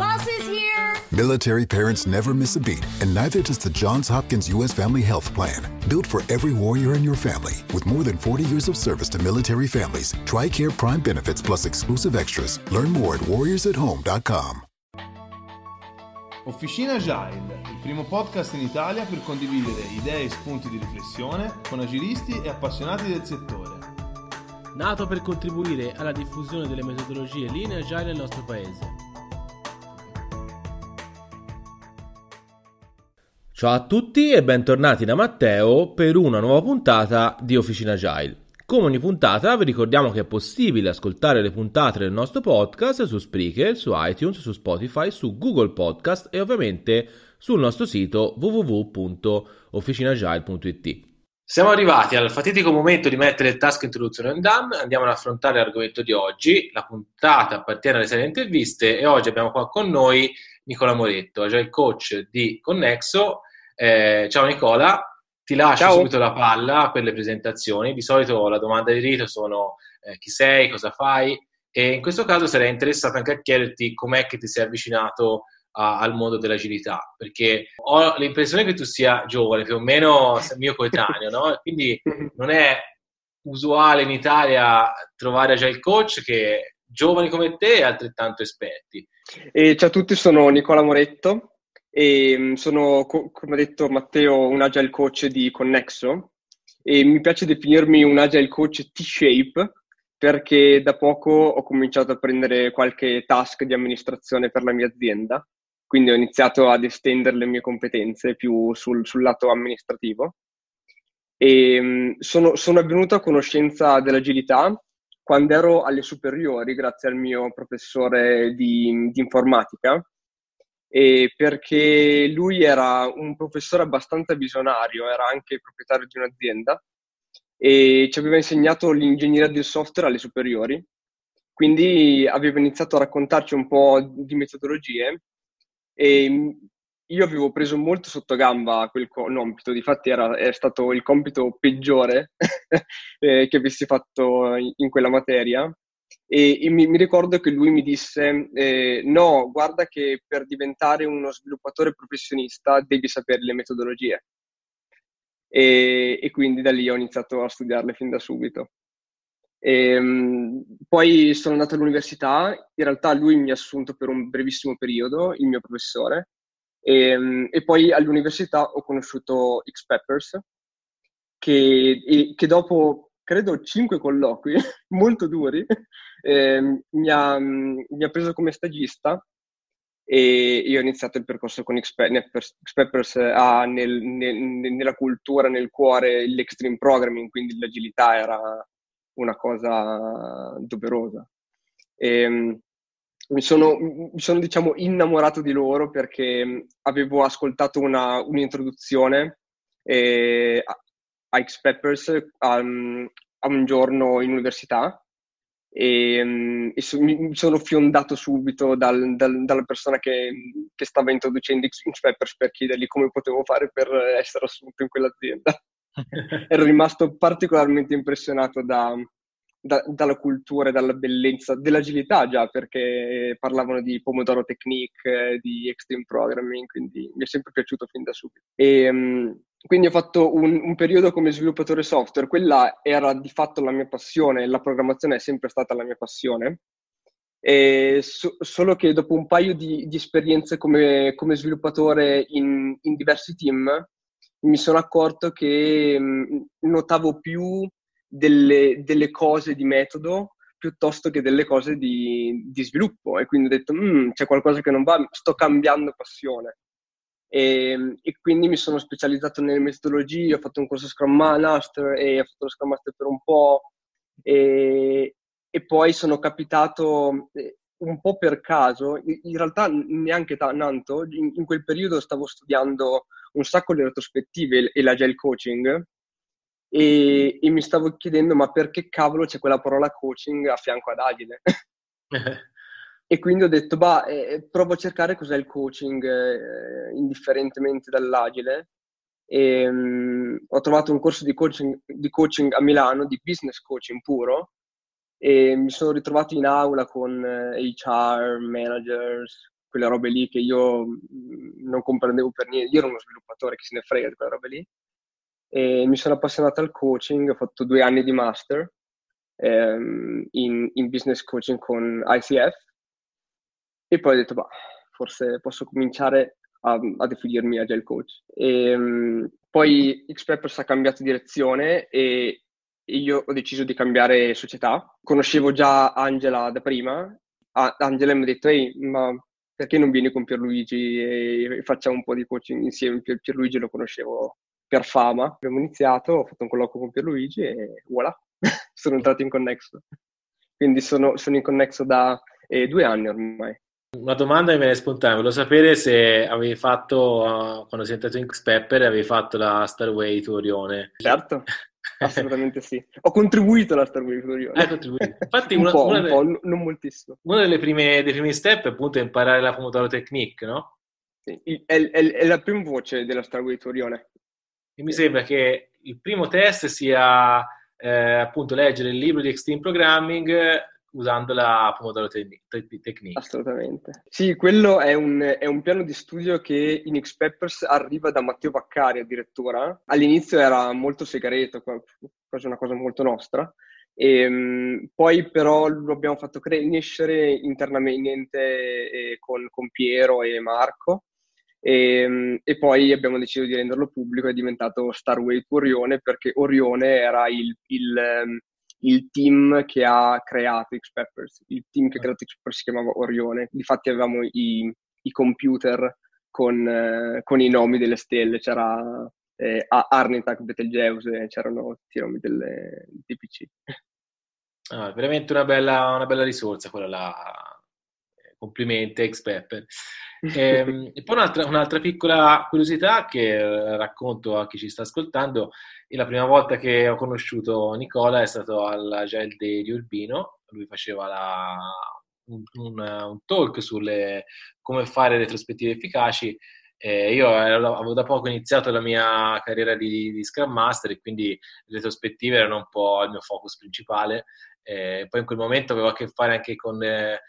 Bus is here! Military parents never miss a beat, and neither does the Johns Hopkins U.S. Family Health Plan. Built for every warrior in your family, with more than 40 years of service to military families, TRICARE Prime benefits plus exclusive extras. Learn more at warriorsathome.com. Officina Agile, il primo podcast in Italia per condividere idee e spunti di riflessione con agilisti e appassionati del settore. Nato per contribuire alla diffusione delle metodologie Lean Agile nel nostro paese. Ciao a tutti e bentornati da Matteo per una nuova puntata di Officina Agile. Come ogni puntata vi ricordiamo che è possibile ascoltare le puntate del nostro podcast su Spreaker, su iTunes, su Spotify, su Google Podcast e ovviamente sul nostro sito www.officinagile.it. Siamo arrivati al fatidico momento di mettere il task introduzione in DAM, andiamo ad affrontare l'argomento di oggi, la puntata appartiene alle serie interviste e oggi abbiamo qua con noi Nicola Moretto, agile coach di Connexo. Eh, ciao Nicola, ti lascio Ciao. subito la palla per le presentazioni. Di solito la domanda di rito sono eh, chi sei, cosa fai e in questo caso sarei interessato anche a chiederti com'è che ti sei avvicinato a, al mondo dell'agilità, perché ho l'impressione che tu sia giovane, più o meno mio coetaneo, no? Quindi non è usuale in Italia trovare agile coach che giovani come te e altrettanto esperti. E ciao a tutti, sono Nicola Moretto, e mm, sono, come ha detto Matteo, un agile coach di Connexo. E mi piace definirmi un agile coach T-shape perché da poco ho cominciato a prendere qualche task di amministrazione per la mia azienda, quindi ho iniziato ad estendere le mie competenze più sul, sul lato amministrativo. E mm, sono, sono avvenuto a conoscenza dell'agilità quando ero alle superiori, grazie al mio professore di, di informatica, perché lui era un professore abbastanza visionario, era anche proprietario di un'azienda e ci aveva insegnato l'ingegneria del software alle superiori, quindi aveva iniziato a raccontarci un po' di metodologie e io avevo preso molto sotto gamba quel compito, difatti era, è stato il compito peggiore eh, che avessi fatto in quella materia e, e mi, mi, ricordo che lui mi disse, eh, no, guarda che per diventare uno sviluppatore professionista devi sapere le metodologie. E, e quindi da lì ho iniziato a studiarle fin da subito. E, ehm, poi sono andato all'università, in realtà lui mi ha assunto per un brevissimo periodo, il mio professore, e, ehm, e poi all'università ho conosciuto X Peppers, che, che dopo credo cinque colloqui molto duri, eh, mi, ha, mi, ha, preso come stagista e io ho iniziato il percorso con Xpeppers, ha nel, nel, nella cultura, nel cuore l'extreme programming, quindi l'agilità era una cosa doverosa. E, ehm, mi sono, mi sono diciamo, innamorato di loro perché avevo ascoltato una, un'introduzione eh, a X Peppers um, a un giorno in università e, um, e so, mi sono fiondato subito dal, dal, dalla persona che, che, stava introducendo X Peppers per chiedergli come potevo fare per essere assunto in quell'azienda. Ero rimasto particolarmente impressionato da, da, dalla cultura e dalla bellezza dell'agilità già perché parlavano di Pomodoro Technique, di Extreme Programming, quindi mi è sempre piaciuto fin da subito. E, um, quindi ho fatto un, un, periodo come sviluppatore software, quella era di fatto la mia passione, la programmazione è sempre stata la mia passione, so, solo che dopo un paio di, di esperienze come, come sviluppatore in, in, diversi team mi sono accorto che mh, notavo più delle, delle, cose di metodo piuttosto che delle cose di, di sviluppo. E quindi ho detto mm, c'è qualcosa che non va, sto cambiando passione e, ehm, e, quindi mi sono specializzato nelle metodologie, ho fatto un corso Scrum Master e ho fatto lo Scrum Master per un po' e, e poi sono capitato eh, un po' per caso, in realtà neanche tanto, in, in quel periodo stavo studiando un sacco di retrospettive e l'agile coaching e, e, mi stavo chiedendo ma perché cavolo c'è quella parola coaching a fianco ad agile? E quindi ho detto, bah, eh, provo a cercare cos'è il coaching, eh, indifferentemente dall'agile. E, um, ho trovato un corso di coaching, di coaching, a Milano, di business coaching puro, e mi sono ritrovato in aula con eh, HR, managers, quelle robe lì che io mm, non comprendevo per niente. Io ero uno sviluppatore che se ne frega di quelle robe lì. E mi sono appassionato al coaching, ho fatto due anni di master ehm, in, in, business coaching con ICF e poi ho detto, bah, forse posso cominciare a, a definirmi agile coach. E, um, poi Xpeppers ha cambiato direzione e io ho deciso di cambiare società. Conoscevo già Angela da prima. Angela mi ha detto, ehi, ma perché non vieni con Pierluigi e facciamo un po' di coaching insieme? Pier, Pierluigi lo conoscevo per fama. Abbiamo iniziato, ho fatto un colloquio con Pierluigi e voilà, sono entrato in Connexo. Quindi sono, sono in Connexo da eh, due anni ormai. Una domanda mi viene spontanea, volevo sapere se avevi fatto, uh, quando sei entrato in Xpepper, avevi fatto la Starway to Orione. Certo, assolutamente sì. Ho contribuito alla Starway to Orione. Hai contribuito. Infatti un una, po', una un delle, po', non moltissimo. Uno dei primi step è appunto imparare la Pomodoro Technique, no? Sì, è, è, è, la prima voce della Starway to Orione. E mi sembra che il primo test sia eh, appunto leggere il libro di Extreme Programming usando la Pomodoro Technique. Assolutamente. Sì, quello è un, è un piano di studio che in Xpeppers arriva da Matteo Baccari addirittura. All'inizio era molto segreto, quasi una cosa molto nostra. E, um, poi però lo abbiamo fatto crescere internamente eh, con, con, Piero e Marco e, um, e, poi abbiamo deciso di renderlo pubblico, è diventato Starway Orione perché Orione era il, il, um, il team che ha creato Xpeppers, il team che ha creato Xpeppers si chiamava Orione, difatti avevamo i, i computer con, eh, con, i nomi delle stelle, c'era eh, Arnitak, Betelgeuse, c'erano tutti i nomi delle, dei PC. Ah, veramente una bella, una bella risorsa quella là complimenti ex Pepper. E, ehm, e poi un'altra, un'altra, piccola curiosità che eh, racconto a chi ci sta ascoltando, la prima volta che ho conosciuto Nicola è stato alla Gel di Urbino, lui faceva la, un, un, un, talk sulle come fare retrospettive efficaci. Eh, io avevo da poco iniziato la mia carriera di, di Scrum Master e quindi le retrospettive erano un po' il mio focus principale. Eh, poi in quel momento avevo a che fare anche con eh,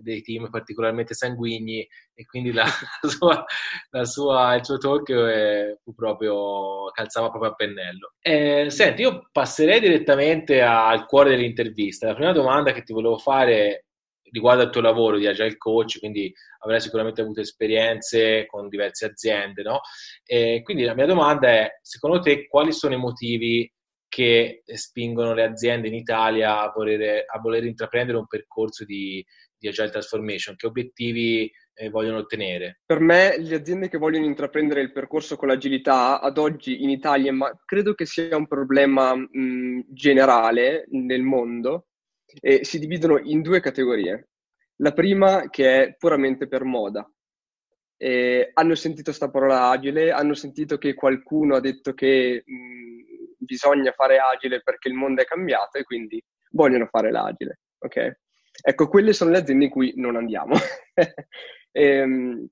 dei team particolarmente sanguigni e quindi la, la sua, la sua, il suo talk eh, fu proprio, calzava proprio a pennello. Eh, senti, io passerei direttamente al cuore dell'intervista. La prima domanda che ti volevo fare riguarda il tuo lavoro di Agile Coach, quindi avrai sicuramente avuto esperienze con diverse aziende, no? E quindi la mia domanda è, secondo te, quali sono i motivi che spingono le aziende in Italia a voler, a voler intraprendere un percorso di, di Agile Transformation? Che obiettivi eh, vogliono ottenere? Per me, le aziende che vogliono intraprendere il percorso con l'agilità ad oggi in Italia, ma credo che sia un problema mh, generale nel mondo, eh, si dividono in due categorie. La prima che è puramente per moda. Eh, hanno sentito questa parola agile, hanno sentito che qualcuno ha detto che mh, bisogna fare agile perché il mondo è cambiato e quindi vogliono fare l'agile. Ok? Ecco, quelle sono le aziende in cui non andiamo. e, ehm,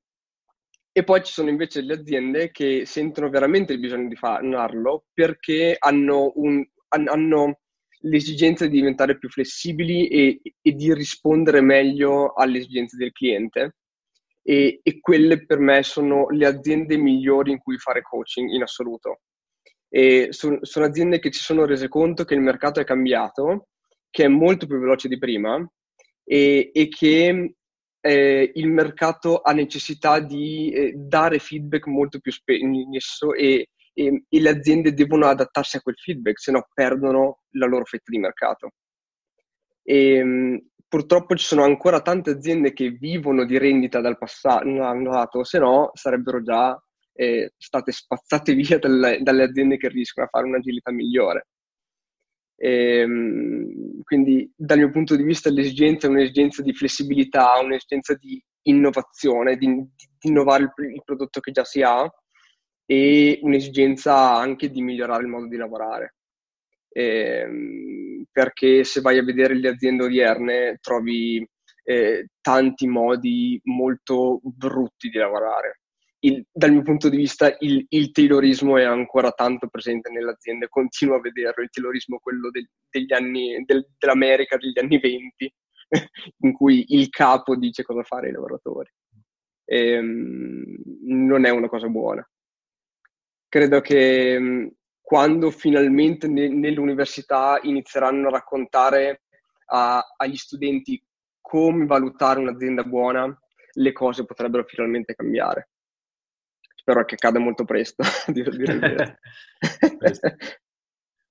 e, poi ci sono invece le aziende che sentono veramente il bisogno di farlo perché hanno, un, hanno l'esigenza di diventare più flessibili e, e, di rispondere meglio alle esigenze del cliente. E, e, quelle per me sono le aziende migliori in cui fare coaching in assoluto. Sono, sono aziende che si sono rese conto che il mercato è cambiato, che è molto più veloce di prima e, e che eh, il mercato ha necessità di eh, dare feedback molto più spesso e, e, e, le aziende devono adattarsi a quel feedback, se no perdono la loro fetta di mercato. E, ehm, purtroppo ci sono ancora tante aziende che vivono di rendita dal passato, se no sarebbero già eh, state spazzate via dalle, dalle aziende che riescono a fare un'agilità migliore. E, ehm, quindi dal mio punto di vista l'esigenza è un'esigenza di flessibilità, un'esigenza di innovazione, di, di innovare il, il, prodotto che già si ha e un'esigenza anche di migliorare il modo di lavorare. E, ehm, perché se vai a vedere le aziende odierne trovi eh, tanti modi molto brutti di lavorare il, dal mio punto di vista il, il, taylorismo è ancora tanto presente nelle aziende, continuo a vederlo, il taylorismo quello del, degli anni, del, dell'America degli anni 20, in cui il capo dice cosa fare ai lavoratori. ehm, non è una cosa buona. Credo che mm, quando finalmente ne, nell'università inizieranno a raccontare a, agli studenti come valutare un'azienda buona, le cose potrebbero finalmente cambiare. Spero che accada molto presto, dire il vero.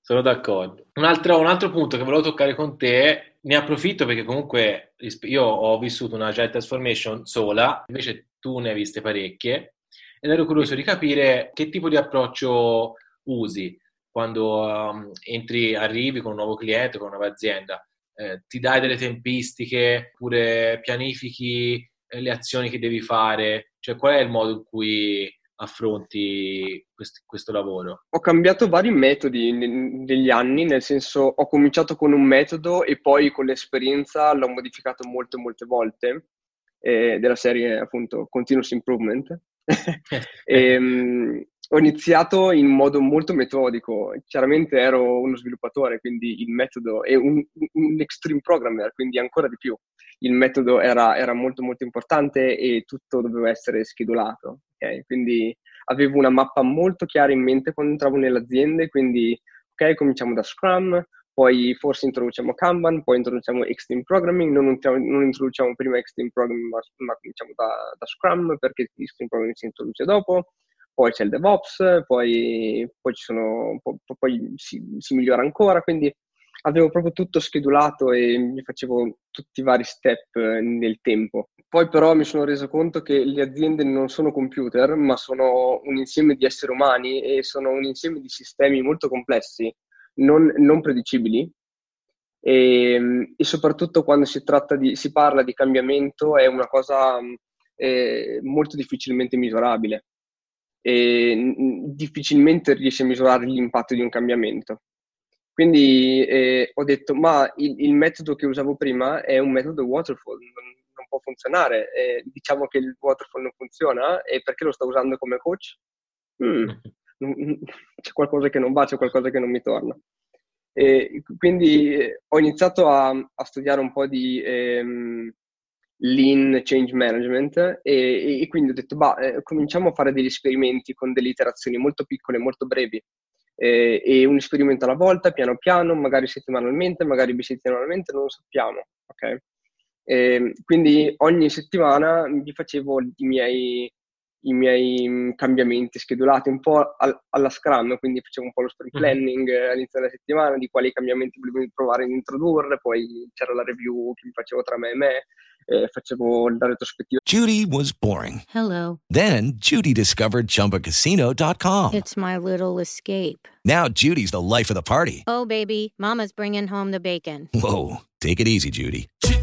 Sono d'accordo. Un altro, un altro, punto che volevo toccare con te, ne approfitto perché comunque io ho vissuto una Agile Transformation sola, invece tu ne hai viste parecchie ed ero curioso di capire che tipo di approccio usi quando um, entri, arrivi con un nuovo cliente, con una nuova azienda. Eh, ti dai delle tempistiche oppure pianifichi eh, le azioni che devi fare? Cioè, qual è il modo in cui affronti quest- questo lavoro? Ho cambiato vari metodi negli anni, nel senso ho cominciato con un metodo e poi con l'esperienza l'ho modificato molte, molte volte, eh, della serie appunto Continuous Improvement. e, um, ho iniziato in modo molto metodico, chiaramente ero uno sviluppatore, quindi il metodo, e un, un extreme programmer, quindi ancora di più. Il metodo era, era molto molto importante e tutto doveva essere schedulato, okay? Quindi avevo una mappa molto chiara in mente quando entravo nelle aziende, quindi ok, cominciamo da Scrum, poi forse introduciamo Kanban, poi introduciamo Extreme Programming, non, non introduciamo prima Extreme Programming ma, ma cominciamo da, da, Scrum perché Extreme Programming si introduce dopo, poi c'è il DevOps, poi, poi, sono, poi si, si, migliora ancora, quindi avevo proprio tutto schedulato e mi facevo tutti i vari step nel tempo. Poi però mi sono reso conto che le aziende non sono computer, ma sono un insieme di esseri umani e sono un insieme di sistemi molto complessi, non, non predicibili. E, e, soprattutto quando si, di, si parla di cambiamento è una cosa eh, molto difficilmente misurabile e difficilmente riesci a misurare l'impatto di un cambiamento. Quindi eh, ho detto, ma il, il, metodo che usavo prima è un metodo waterfall, non può funzionare. Eh, diciamo che il waterfall non funziona e perché lo sto usando come coach? Mm, c'è qualcosa che non va, c'è qualcosa che non mi torna. E quindi eh, ho iniziato a, a, studiare un po' di ehm, lean change management e, e, quindi ho detto, bah, eh, cominciamo a fare degli esperimenti con delle iterazioni molto piccole, molto brevi eh, e un esperimento alla volta, piano piano, magari settimanalmente, magari bisettimanalmente, non lo sappiamo, ok? E, quindi ogni settimana mi facevo i miei, i miei mm, cambiamenti schedulati un po' al, alla Scrum, quindi facevo un po' lo sprint mhm. planning all'inizio della settimana di quali cambiamenti volevo provare ad introdurre, poi c'era la review che mi facevo tra me e me, eh, facevo la retrospettiva. Judy was boring. Hello. Then Judy discovered ChumbaCasino.com. It's my little escape. Now Judy's the life of the party. Oh, baby, mama's bringing home the bacon. Whoa, take it easy, Judy.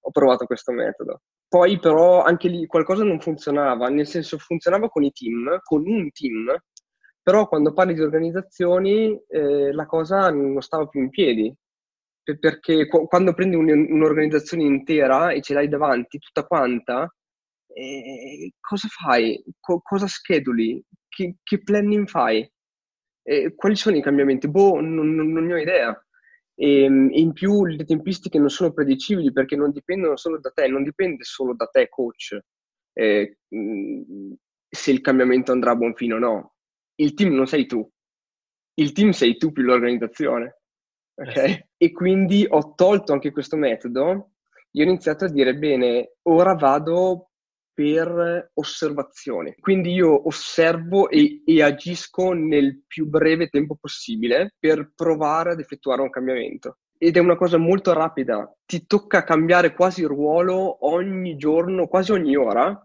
ho provato questo metodo. Poi però anche lì qualcosa non funzionava, nel senso funzionava con i team, con un team, però quando parli di organizzazioni eh, la cosa non stava più in piedi, perché quando prendi un, un'organizzazione intera e ce l'hai davanti tutta quanta, eh, cosa fai? Co- cosa scheduli? Che, che planning fai? Eh, quali sono i cambiamenti? Boh, non, non, non ne ho idea. E, ehm, in più le tempistiche non sono predicibili perché non dipendono solo da te, non dipende solo da te, coach, eh, se il cambiamento andrà a buon fine o no. Il team non sei tu, il team sei tu più l'organizzazione. Okay? Eh e quindi ho tolto anche questo metodo. Io ho iniziato a dire, bene, ora vado per osservazione. Quindi io osservo e, e, agisco nel più breve tempo possibile per provare ad effettuare un cambiamento. ed è una cosa molto rapida. Ti tocca cambiare quasi ruolo ogni giorno, quasi ogni ora,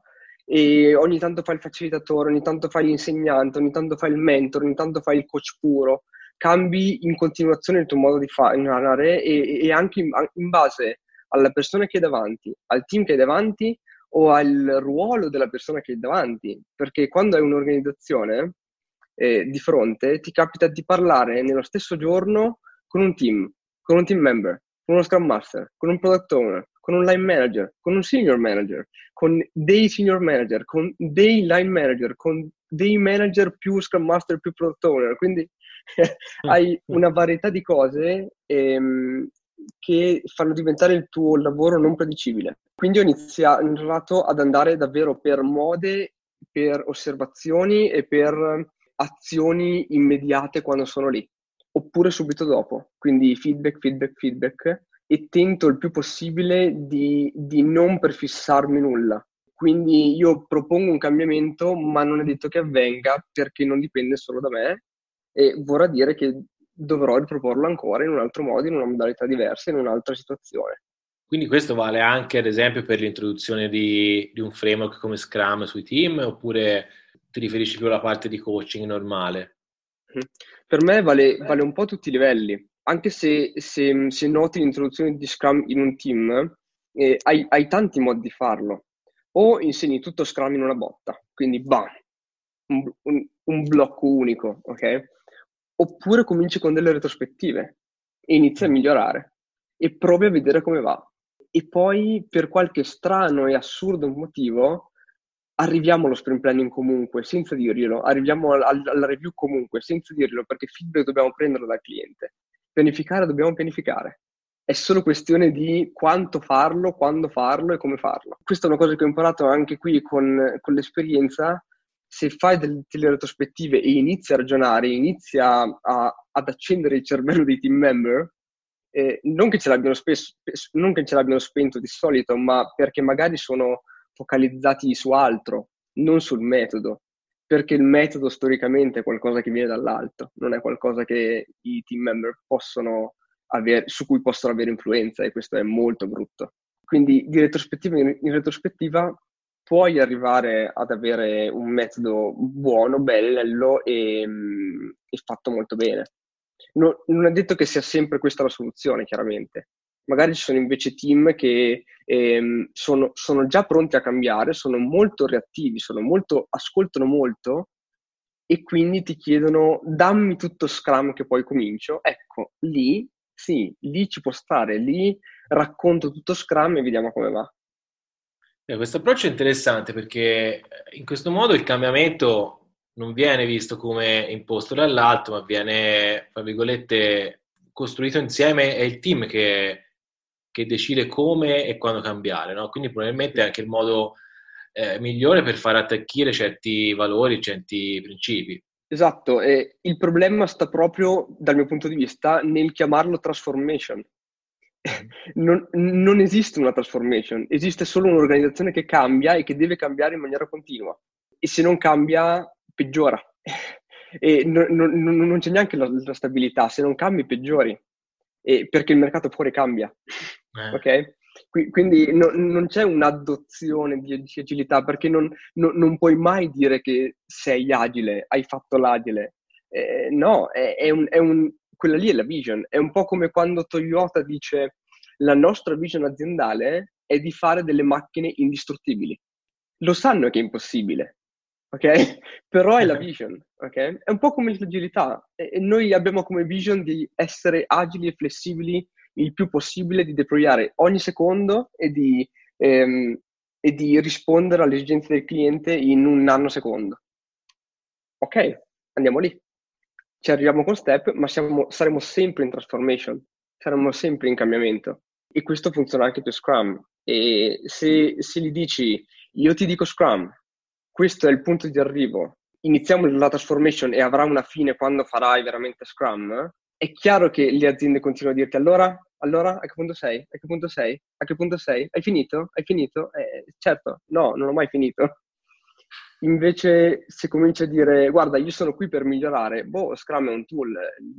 e ogni tanto fai il facilitatore, ogni tanto fai l'insegnante, ogni tanto fai il mentor, ogni tanto fai il coach puro. Cambi in continuazione il tuo modo di fare e, e anche in, in base alla persona che hai davanti, al team che hai davanti o al ruolo della persona che hai davanti. Perché quando hai un'organizzazione eh, di fronte, ti capita di parlare nello stesso giorno con un team, con un team member, con uno Scrum Master, con un Product Owner, con un Line Manager, con un Senior Manager, con dei Senior Manager, con dei Line Manager, con dei Manager più Scrum Master più Product Owner. Quindi hai una varietà di cose ehm, che fanno diventare il tuo lavoro non predicibile. Quindi ho iniziato ad andare davvero per mode, per osservazioni e per azioni immediate quando sono lì oppure subito dopo. Quindi feedback, feedback, feedback e tento il più possibile di, di non prefissarmi nulla. Quindi io propongo un cambiamento, ma non è detto che avvenga perché non dipende solo da me e vorrà dire che dovrò riproporlo ancora in un altro modo, in una modalità diversa, in un'altra situazione. Quindi questo vale anche ad esempio per l'introduzione di, di un framework come Scrum sui team oppure ti riferisci più alla parte di coaching normale? Mm. Per me vale, vale un po' a tutti i livelli, anche se, se, se noti l'introduzione di Scrum in un team, eh, hai, hai, tanti modi di farlo. O insegni tutto Scrum in una botta, quindi bam, un, un, un blocco unico, ok? Oppure cominci con delle retrospettive e inizi a migliorare e provi a vedere come va. E poi per qualche strano e assurdo motivo arriviamo allo sprint planning comunque, senza dirglielo, arriviamo al, alla review comunque, senza dirglielo, perché feedback dobbiamo prenderlo dal cliente. Pianificare dobbiamo pianificare. È solo questione di quanto farlo, quando farlo e come farlo. Questa è una cosa che ho imparato anche qui con, con l'esperienza. Se fai delle, delle, retrospettive e inizi a ragionare, inizi a, a, ad accendere il cervello dei team member, eh, non, che spesso, non che ce l'abbiano spento di solito, ma perché magari sono focalizzati su altro, non sul metodo, perché il metodo storicamente è qualcosa che viene dall'alto, non è qualcosa che i team member possono avere, su cui possono avere influenza e questo è molto brutto. Quindi di retrospettiva in, in retrospettiva puoi arrivare ad avere un metodo buono, bello e, e fatto molto bene. No, non è detto che sia sempre questa la soluzione, chiaramente, magari ci sono invece team che ehm, sono, sono, già pronti a cambiare, sono molto reattivi, sono molto, ascoltano molto e quindi ti chiedono dammi tutto Scrum che poi comincio. Ecco, lì sì, lì ci può stare, lì racconto tutto Scrum e vediamo come va. Eh, questo approccio è interessante perché in questo modo il cambiamento non viene visto come imposto dall'alto, ma viene, tra virgolette, costruito insieme, è il team che che decide come e quando cambiare, no? quindi probabilmente è anche il modo eh, migliore per far attecchire certi valori, certi principi. Esatto, e il problema sta proprio, dal mio punto di vista, nel chiamarlo transformation. Non, non, esiste una transformation, esiste solo un'organizzazione che cambia e che deve cambiare in maniera continua. E se non cambia, peggiora. E non, non, non c'è neanche la, la, stabilità, se non cambi, peggiori. E perché il mercato fuori cambia. Eh. Ok? Quindi no, non c'è un'adozione di, di agilità perché non, no, non, puoi mai dire che sei agile, hai fatto l'agile. Eh, no, è, è, un, è un, quella lì è la vision. È un po' come quando Toyota dice la nostra vision aziendale è di fare delle macchine indistruttibili. Lo sanno che è impossibile, ok? Però è la vision, ok? È un po' come l'agilità. E noi abbiamo come vision di essere agili e flessibili il più possibile di deployare ogni secondo e di, ehm, e di rispondere alle esigenze del cliente in un nanosecondo. Ok, andiamo lì. Ci arriviamo con step, ma siamo, saremo sempre in transformation, saremo sempre in cambiamento. E questo funziona anche per Scrum. E se, se gli dici, io ti dico Scrum, questo è il punto di arrivo, iniziamo la transformation e avrà una fine quando farai veramente Scrum, è chiaro che le aziende continuano a dirti allora, allora, a che punto sei? A che punto sei? A che punto sei? Hai finito? Hai finito? Eh, certo, no, non ho mai finito. Invece, se cominci a dire, guarda, io sono qui per migliorare, boh, Scrum è un tool,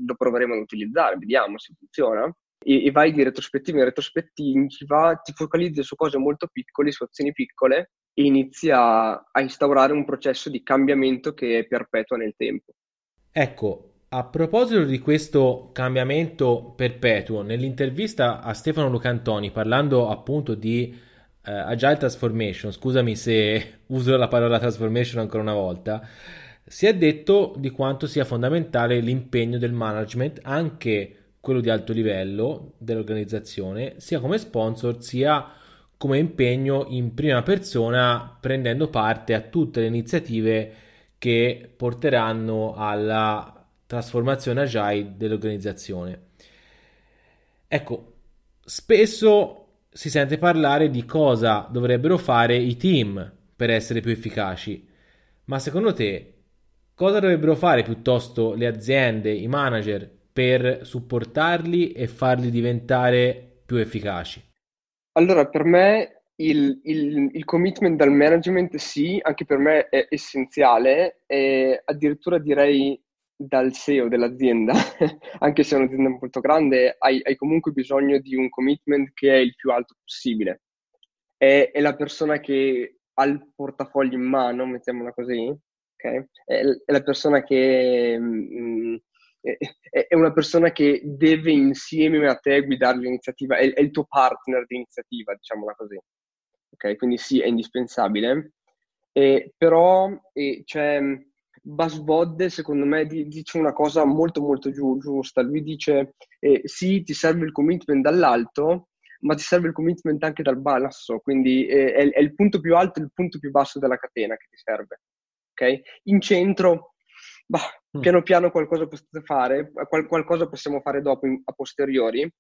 lo proveremo ad utilizzare, vediamo se funziona. e, e vai di retrospettiva in retrospettiva, ti focalizzi su cose molto piccole, su azioni piccole e inizi a, a instaurare un processo di cambiamento che è perpetuo nel tempo. Ecco, a proposito di questo cambiamento perpetuo, nell'intervista a Stefano Lucantoni, parlando appunto di uh, Agile Transformation, scusami se uso la parola transformation ancora una volta, si è detto di quanto sia fondamentale l'impegno del management, anche quello di alto livello dell'organizzazione, sia come sponsor sia come impegno in prima persona, prendendo parte a tutte le iniziative che porteranno alla trasformazione agile dell'organizzazione. Ecco, spesso si sente parlare di cosa dovrebbero fare i team per essere più efficaci, ma secondo te cosa dovrebbero fare piuttosto le aziende, i manager per supportarli e farli diventare più efficaci? Allora, per me il, il, il commitment dal management sì, anche per me è essenziale e addirittura direi dal CEO dell'azienda, anche se è un'azienda molto grande, hai, hai, comunque bisogno di un commitment che è il più alto possibile. È, è la persona che ha il portafoglio in mano, mettiamola così, okay? è, è, la persona che mh, mm, è, una persona che deve insieme a te guidare l'iniziativa, è, è il tuo partner di iniziativa, diciamola così. Ok, quindi sì, è indispensabile. Eh, però eh, c'è Basbod, secondo me, dice una cosa molto molto giu- giusta. Lui dice eh, sì, ti serve il commitment dall'alto, ma ti serve il commitment anche dal basso, quindi eh, è, è, il punto più alto e il punto più basso della catena che ti serve. Okay? In centro bah, mm. piano piano qualcosa potete fare, qual- qualcosa possiamo fare dopo in- a posteriori,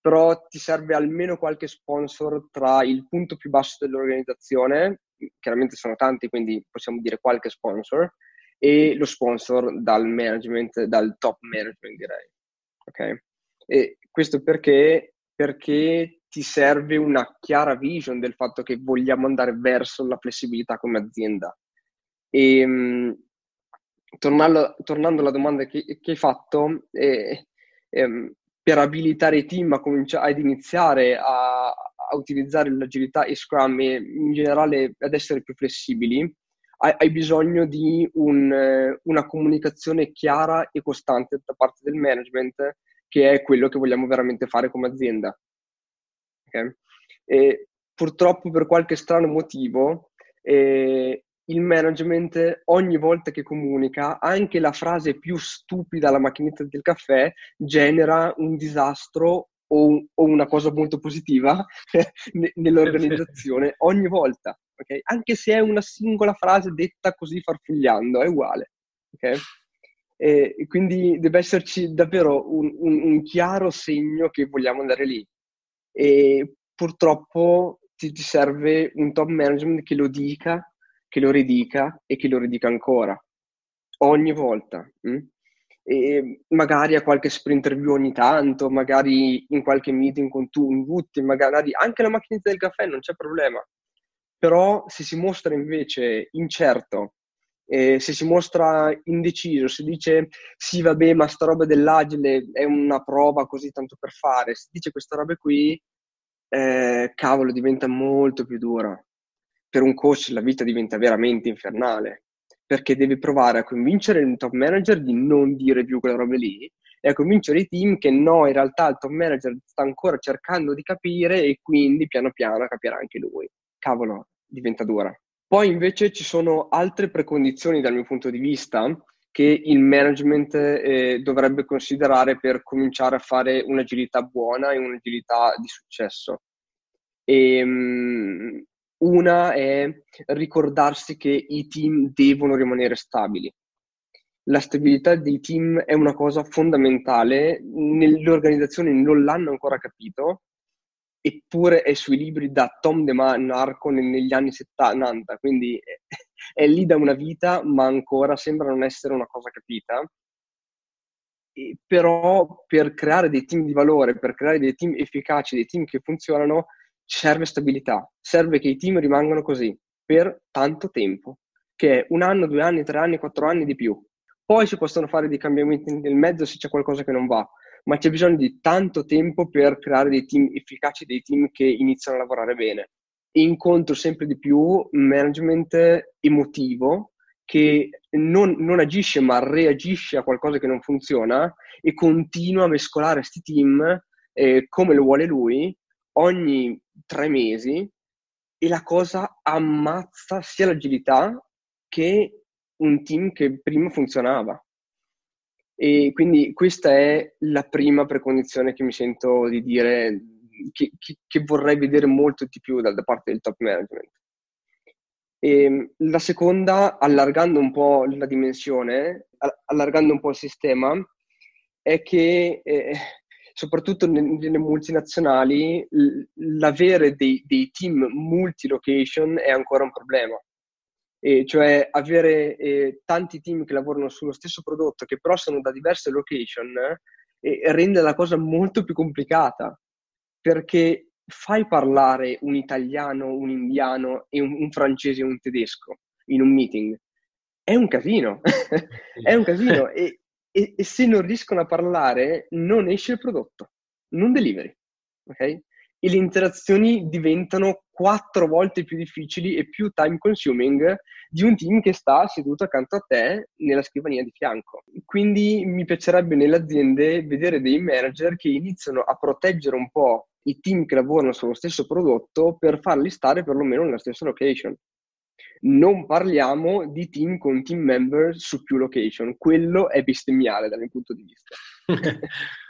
però ti serve almeno qualche sponsor tra il punto più basso dell'organizzazione, chiaramente sono tanti, quindi possiamo dire qualche sponsor, e lo sponsor dal management, dal top management direi. Ok? E questo perché? Perché ti serve una chiara vision del fatto che vogliamo andare verso la flessibilità come azienda. E, ehm, tornando, tornando alla domanda che, che hai fatto, eh, eh, per abilitare i team a cominciare ad iniziare a, a, utilizzare l'agilità e Scrum e in generale ad essere più flessibili, hai, hai bisogno di un, una comunicazione chiara e costante da parte del management, che è quello che vogliamo veramente fare come azienda. Okay? E purtroppo per qualche strano motivo eh, il management ogni volta che comunica, anche la frase più stupida alla macchinetta del caffè genera un disastro o, o una cosa molto positiva nell'organizzazione ogni volta, okay? Anche se è una singola frase detta così farfugliando, è uguale, ok? E, quindi deve esserci davvero un, un, un, chiaro segno che vogliamo andare lì. E purtroppo ti, ti serve un top management che lo dica che lo ridica e che lo ridica ancora, ogni volta. Mh? Mm? E magari a qualche sprint review ogni tanto, magari in qualche meeting con tu, tutti, magari anche la macchinetta del caffè, non c'è problema. Però se si mostra invece incerto, eh, se si mostra indeciso, se dice sì vabbè ma sta roba dell'agile è una prova così tanto per fare, se dice questa roba qui, eh, cavolo diventa molto più dura per un coach la vita diventa veramente infernale, perché deve provare a convincere il top manager di non dire più quelle robe lì e a convincere i team che no, in realtà il top manager sta ancora cercando di capire e quindi piano piano capirà anche lui. Cavolo, diventa dura. Poi invece ci sono altre precondizioni dal mio punto di vista che il management eh, dovrebbe considerare per cominciare a fare un'agilità buona e un'agilità di successo. E, ehm, una è ricordarsi che i team devono rimanere stabili. La stabilità dei team è una cosa fondamentale, nelle organizzazioni non l'hanno ancora capito, eppure è sui libri da Tom De Marco negli anni 70, quindi è lì da una vita, ma ancora sembra non essere una cosa capita. E però per creare dei team di valore, per creare dei team efficaci, dei team che funzionano, serve stabilità, serve che i team rimangano così per tanto tempo, che è un anno, due anni, tre anni, quattro anni di più. Poi si possono fare dei cambiamenti nel mezzo se c'è qualcosa che non va, ma c'è bisogno di tanto tempo per creare dei team efficaci, dei team che iniziano a lavorare bene. Incontro sempre di più management emotivo che non, non, agisce ma reagisce a qualcosa che non funziona e continua a mescolare questi team eh, come lo vuole lui ogni tre mesi e la cosa ammazza sia l'agilità che un team che prima funzionava. E quindi questa è la prima precondizione che mi sento di dire che, che, che vorrei vedere molto di più da, da parte del top management. E ehm, la seconda, allargando un po' la dimensione, allargando un po' il sistema, è che eh, soprattutto nelle multinazionali l'avere dei, dei team multi-location è ancora un problema. E cioè avere eh, tanti team che lavorano sullo stesso prodotto, che però sono da diverse location, eh, rende la cosa molto più complicata, perché fai parlare un italiano, un indiano e un, un francese e un tedesco in un meeting. È un casino, è un casino e, e, e, se non riescono a parlare non esce il prodotto, non deliveri, ok? E le interazioni diventano quattro volte più difficili e più time consuming di un team che sta seduto accanto a te nella scrivania di fianco. Quindi mi piacerebbe nelle aziende vedere dei manager che iniziano a proteggere un po' i team che lavorano sullo stesso prodotto per farli stare perlomeno nella stessa location. Non parliamo di team con team member su più location, quello è bestemmiale dal mio punto di vista.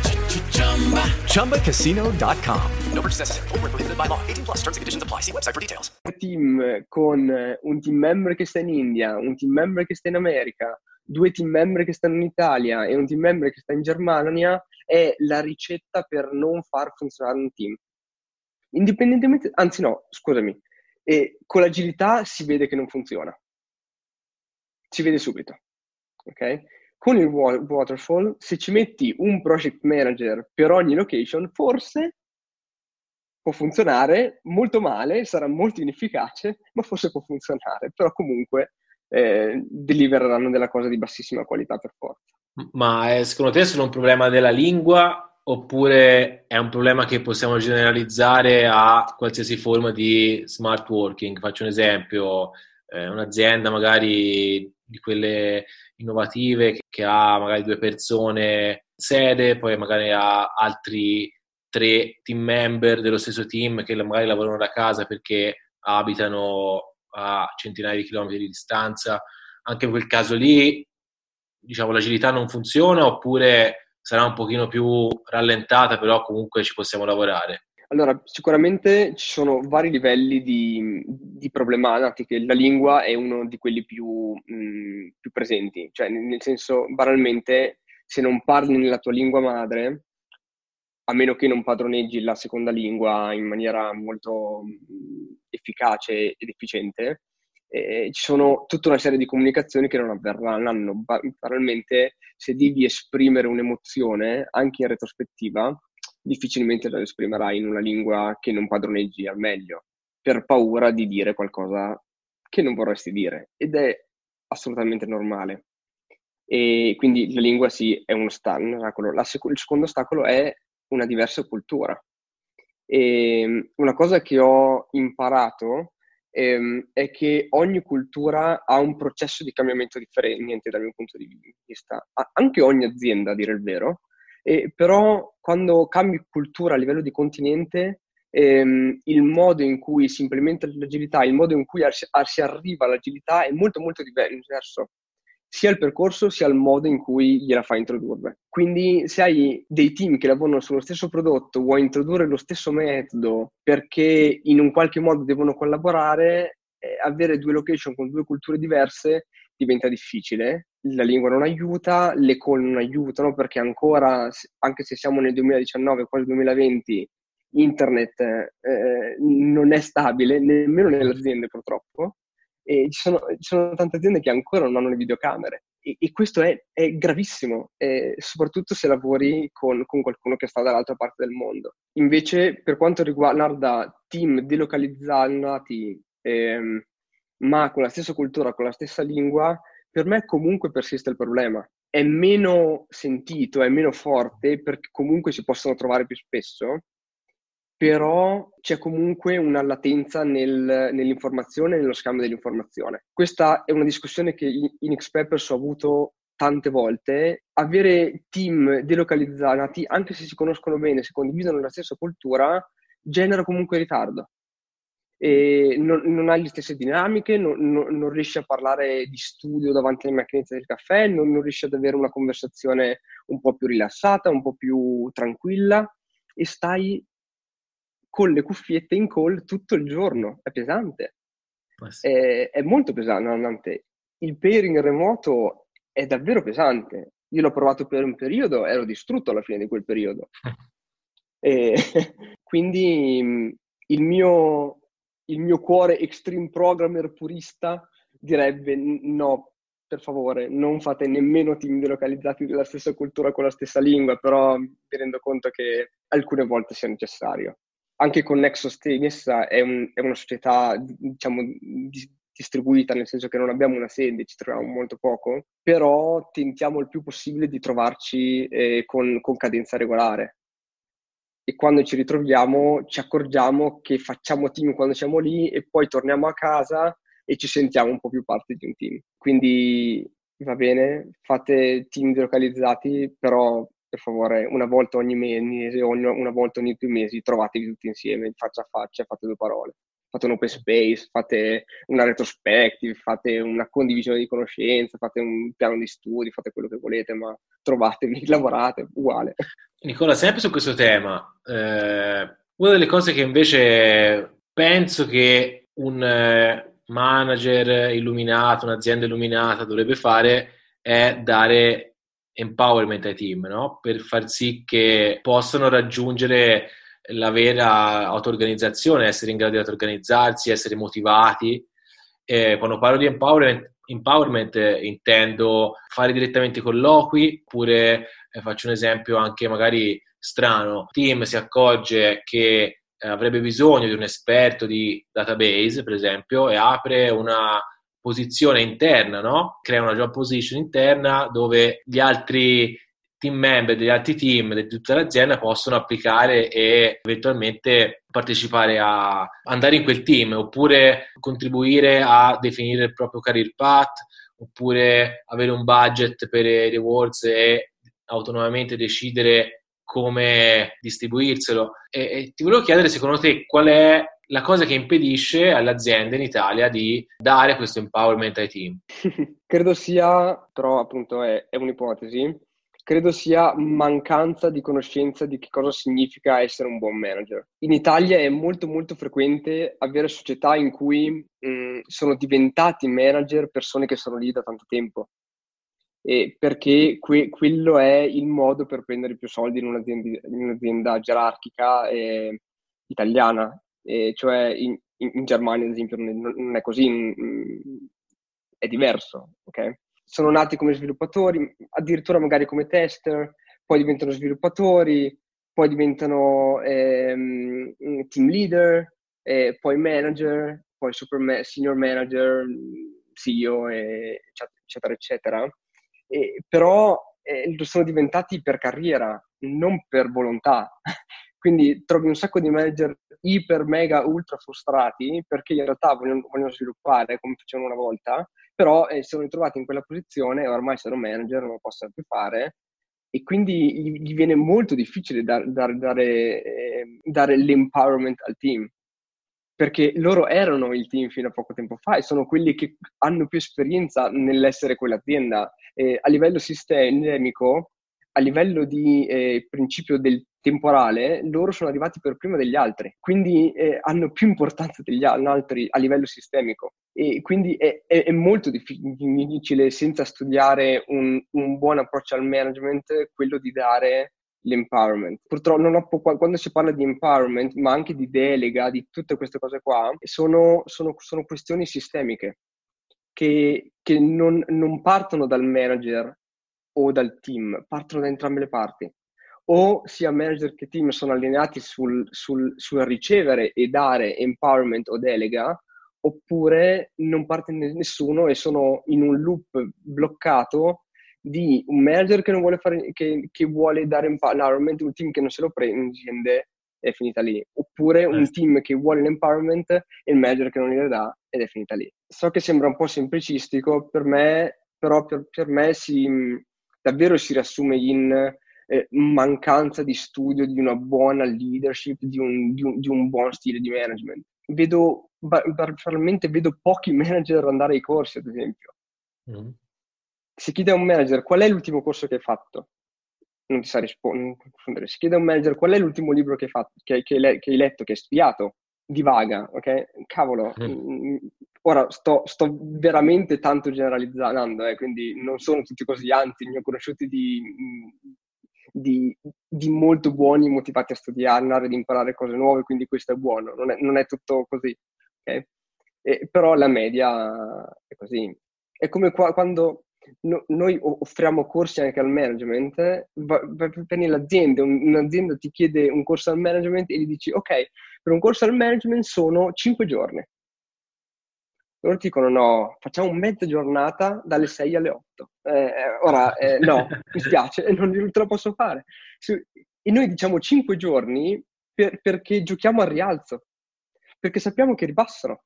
ChumbaCasino.com. No purchase necessary. Full prohibited by law. 18 plus terms and conditions apply. See website for details. Team con un team member che sta in India, un team member che sta in America, due team member che stanno in Italia e un team member che sta in Germania è la ricetta per non far funzionare un team. Indipendentemente, anzi no, scusami, e con l'agilità si vede che non funziona. Si vede subito. Ok? Con il waterfall, se ci metti un project manager per ogni location, forse può funzionare molto male, sarà molto inefficace, ma forse può funzionare. Però comunque eh, delivereranno della cosa di bassissima qualità per forza. Ma è, secondo te è solo un problema della lingua oppure è un problema che possiamo generalizzare a qualsiasi forma di smart working? Faccio un esempio, eh, un'azienda magari di quelle innovative che, ha magari due persone sede, poi magari ha altri tre team member dello stesso team che magari lavorano da casa perché abitano a centinaia di chilometri di distanza, anche in quel caso lì, diciamo, l'agilità non funziona oppure sarà un pochino più rallentata, però comunque ci possiamo lavorare? Allora, sicuramente ci sono vari livelli di, di problematiche. La lingua è uno di quelli più, mh, più presenti, cioè nel senso, banalmente, se non parli nella tua lingua madre, a meno che non padroneggi la seconda lingua in maniera molto efficace ed efficiente, eh, ci sono tutta una serie di comunicazioni che non avverranno. Banalmente, se devi esprimere un'emozione, anche in retrospettiva, difficilmente la esprimerai in una lingua che non padroneggi al meglio, per paura di dire qualcosa che non vorresti dire. Ed è assolutamente normale. E quindi la lingua sì è uno ostacolo. Sec- il secondo ostacolo è una diversa cultura. E ehm, una cosa che ho imparato ehm, è che ogni cultura ha un processo di cambiamento differente dal mio punto di vista, anche ogni azienda a dire il vero, e però quando cambi cultura a livello di continente ehm, il modo in cui si implementa l'agilità, il modo in cui si arriva all'agilità è molto molto diverso sia il percorso sia il modo in cui gliela fai introdurre. Quindi se hai dei team che lavorano sullo stesso prodotto, vuoi introdurre lo stesso metodo perché in un qualche modo devono collaborare, eh, avere due location con due culture diverse diventa difficile. La lingua non aiuta, le call non aiutano perché ancora, anche se siamo nel 2019, quasi 2020, internet eh, non è stabile, nemmeno nelle aziende purtroppo e ci sono, ci sono tante aziende che ancora non hanno le videocamere e, e questo è, è gravissimo, eh, soprattutto se lavori con, con, qualcuno che sta dall'altra parte del mondo. Invece, per quanto riguarda team delocalizzati, ehm, ma con la stessa cultura, con la stessa lingua, per me comunque persiste il problema. È meno sentito, è meno forte perché comunque si possono trovare più spesso, però c'è comunque una latenza nel, nell'informazione e nello scambio dell'informazione. Questa è una discussione che in X-Peppers ho avuto tante volte. Avere team delocalizzati, anche se si conoscono bene, se condividono la stessa cultura, genera comunque ritardo. E non, non hai le stesse dinamiche, non, non, non, riesci a parlare di studio davanti alle macchinette del caffè, non, non riesci ad avere una conversazione un po' più rilassata, un po' più tranquilla e stai con le cuffiette in call tutto il giorno. È pesante. È, è, molto pesante. Il pairing remoto è davvero pesante. Io l'ho provato per un periodo, ero distrutto alla fine di quel periodo. e, quindi il mio, il mio cuore extreme programmer purista direbbe no, per favore, non fate nemmeno team delocalizzati della stessa cultura con la stessa lingua, però mi rendo conto che alcune volte sia necessario anche con Nexus stessa è, un, è una società, diciamo, distribuita, nel senso che non abbiamo una sede, ci troviamo molto poco, però tentiamo il più possibile di trovarci eh, con, con cadenza regolare. E quando ci ritroviamo ci accorgiamo che facciamo team quando siamo lì e poi torniamo a casa e ci sentiamo un po' più parte di un team. Quindi va bene, fate team delocalizzati, però per favore, una volta ogni mese o una volta ogni due mesi trovatevi tutti insieme, faccia a faccia, fate due parole. Fate un open space, fate una retrospective, fate una condivisione di conoscenze, fate un piano di studi, fate quello che volete, ma trovatevi, lavorate, uguale. Nicola, sempre su questo tema, eh, una delle cose che invece penso che un eh, manager illuminato, un'azienda illuminata dovrebbe fare è dare empowerment ai team, no? per far sì che possano raggiungere la vera auto-organizzazione, essere in grado di auto-organizzarsi, essere motivati. E quando parlo di empowerment, empowerment intendo fare direttamente colloqui, oppure eh, faccio un esempio anche magari strano, il team si accorge che eh, avrebbe bisogno di un esperto di database, per esempio, e apre una posizione interna, no? Crea una job position interna dove gli altri team member degli altri team di tutta l'azienda possono applicare e eventualmente partecipare a andare in quel team oppure contribuire a definire il proprio career path oppure avere un budget per i rewards e autonomamente decidere come distribuirselo. E, e ti volevo chiedere secondo te qual è la cosa che impedisce alle aziende in Italia di dare questo empowerment ai team? credo sia, però appunto è, è un'ipotesi, credo sia mancanza di conoscenza di che cosa significa essere un buon manager. In Italia è molto molto frequente avere società in cui mh, sono diventati manager persone che sono lì da tanto tempo. E perché que- quello è il modo per prendere più soldi in un'azienda, in un'azienda gerarchica eh, italiana eh, cioè in, in, Germania ad esempio non è, non è così, in, è diverso, ok? Sono nati come sviluppatori, addirittura magari come tester, poi diventano sviluppatori, poi diventano ehm, team leader, eh, poi manager, poi super senior manager, CEO, eccetera, eccetera. E, però eh, sono diventati per carriera, non per volontà. Quindi trovi un sacco di manager iper, mega, ultra frustrati perché in realtà vogliono, vogliono sviluppare come facevano una volta, però eh, si sono ritrovati in quella posizione e ormai sono manager, non lo possono più fare e quindi gli, viene molto difficile dar, dar, dare, eh, dare l'empowerment al team perché loro erano il team fino a poco tempo fa e sono quelli che hanno più esperienza nell'essere quell'azienda. Eh, a livello sistemico, a livello di eh, principio del temporale, loro sono arrivati per prima degli altri, quindi eh, hanno più importanza degli altri a livello sistemico e quindi è, è, è molto difficile senza studiare un, un buon approccio al management quello di dare l'empowerment. Purtroppo ho, quando si parla di empowerment, ma anche di delega, di tutte queste cose qua, sono, sono, sono questioni sistemiche che, che non, non, partono dal manager o dal team, partono da entrambe le parti. O sia manager che team sono allineati sul, sul, sul ricevere e dare empowerment o delega, oppure non parte nessuno e sono in un loop bloccato di un manager che non vuole fare, che, che vuole dare empowerment, un team che non se lo prende è finita lì. Oppure un eh. team che vuole l'empowerment e il manager che non gliene dà ed è finita lì. So che sembra un po' semplicistico, per me, però per, per me si, davvero si riassume in eh, mancanza di studio di una buona leadership, di un, di un, di un buon stile di management. Vedo, particolarmente vedo pochi manager andare ai corsi, ad esempio. Mm si chiede a un manager qual è l'ultimo corso che hai fatto, non ti sa rispondere. Si chiede a un manager qual è l'ultimo libro che hai, fatto, che, che, che hai letto, che hai studiato, divaga, ok? Cavolo, mm. Ora sto, sto, veramente tanto generalizzando, eh, quindi non sono tutti così, anzi, ne ho conosciuti di, di, di, molto buoni, motivati a studiare, ad imparare cose nuove, quindi questo è buono, non è, non è tutto così, ok? E, però la media è così. È come qua, quando no, noi offriamo corsi anche al management, prendi l'azienda, un'azienda ti chiede un corso al management e gli dici ok, per un corso al management sono 5 giorni. Loro dicono no, facciamo mezza giornata dalle 6 alle 8. Eh, ora, eh, no, mi spiace, non te lo posso fare. E noi diciamo 5 giorni per, perché giochiamo al rialzo, perché sappiamo che ribassano.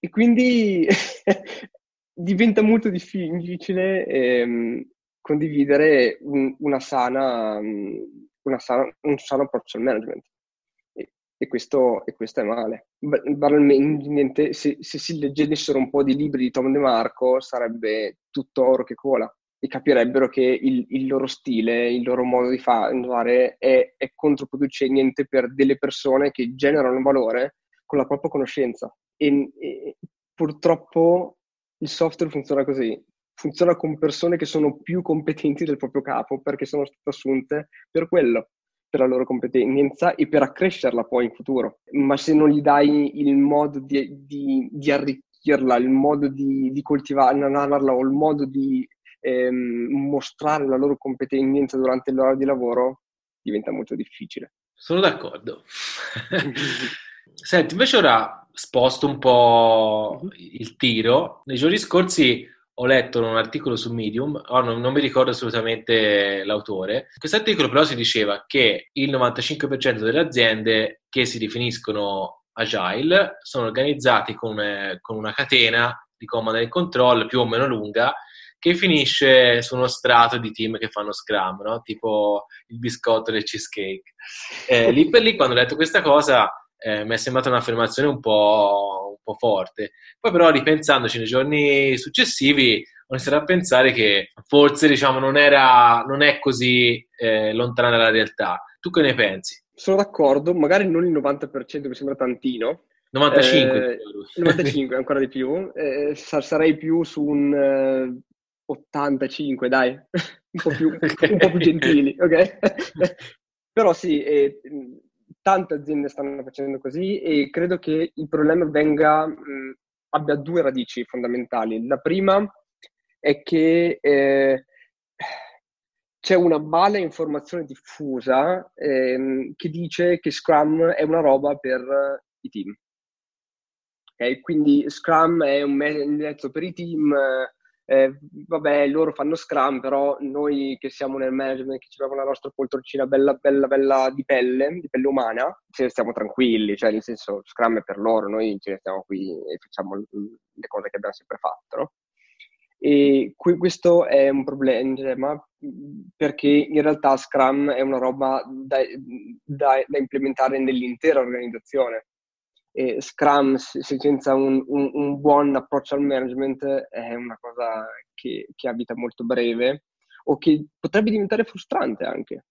E quindi diventa molto difficile ehm, condividere un, una sana, una sana, un sano approccio al management. E, questo, e questo, è male. Banalmente, se, se, si leggessero un po' di libri di Tom De Marco, sarebbe tutto oro che cola e capirebbero che il, il loro stile, il loro modo di fare è, è controproducente per delle persone che generano valore con la propria conoscenza. E, e purtroppo il software funziona così, funziona con persone che sono più competenti del proprio capo perché sono state assunte per quello, per la loro competenza e per accrescerla poi in futuro. Ma se non gli dai il modo di, di, di arricchirla, il modo di, di coltivarla o il modo di ehm, mostrare la loro competenza durante l'ora di lavoro, diventa molto difficile. Sono d'accordo. Senti, invece ora sposto un po' il tiro. Nei giorni scorsi ho letto un articolo su Medium, oh, non, non, mi ricordo assolutamente l'autore. Questo articolo però si diceva che il 95% delle aziende che si definiscono agile sono organizzati con, con una catena di command and control più o meno lunga che finisce su uno strato di team che fanno scrum, no? tipo il biscotto del cheesecake. Eh, lì per lì, quando ho letto questa cosa, eh, mi è sembrata un'affermazione un po', un po', forte. Poi però ripensandoci nei giorni successivi ho iniziato a pensare che forse diciamo, non, era, non è così eh, lontana dalla realtà. Tu che ne pensi? Sono d'accordo, magari non il 90% mi sembra tantino. 95? Eh, 95, ancora di più. Eh, sarei più su un 85, eh, dai, un po' più, okay. un po più gentili, ok? Però sì, eh, tante aziende stanno facendo così e credo che il problema venga, mh, abbia due radici fondamentali. La prima è che eh, c'è una mala informazione diffusa ehm, che dice che Scrum è una roba per i team. Okay? Quindi Scrum è un mezzo per i team, eh, vabbè, loro fanno Scrum, però noi che siamo nel management, che abbiamo la nostra poltroncina bella, bella, bella di pelle, di pelle umana, ce ne stiamo tranquilli, cioè nel senso Scrum è per loro, noi ce ne stiamo qui e facciamo le cose che abbiamo sempre fatto, no? E qui, questo è un problema perché in realtà Scrum è una roba da, da, da implementare nell'intera organizzazione. E Scrum senza un, un, un, buon approccio al management è una cosa che, che ha molto breve o che potrebbe diventare frustrante anche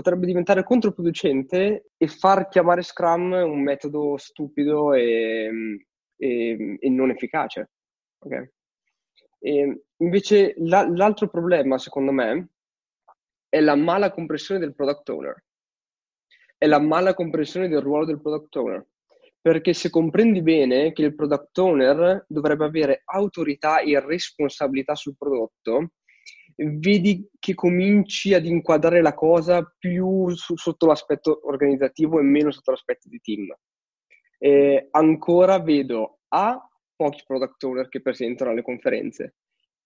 potrebbe diventare controproducente e far chiamare Scrum un metodo stupido e, e, e non efficace. Okay? E invece la, l'altro problema, secondo me, è la mala comprensione del product owner. È la mala comprensione del ruolo del product owner. Perché se comprendi bene che il product owner dovrebbe avere autorità e responsabilità sul prodotto, vedi che cominci ad inquadrare la cosa più su, sotto l'aspetto organizzativo e meno sotto l'aspetto di team. Eh, ancora vedo A, pochi product owner che presentano alle conferenze,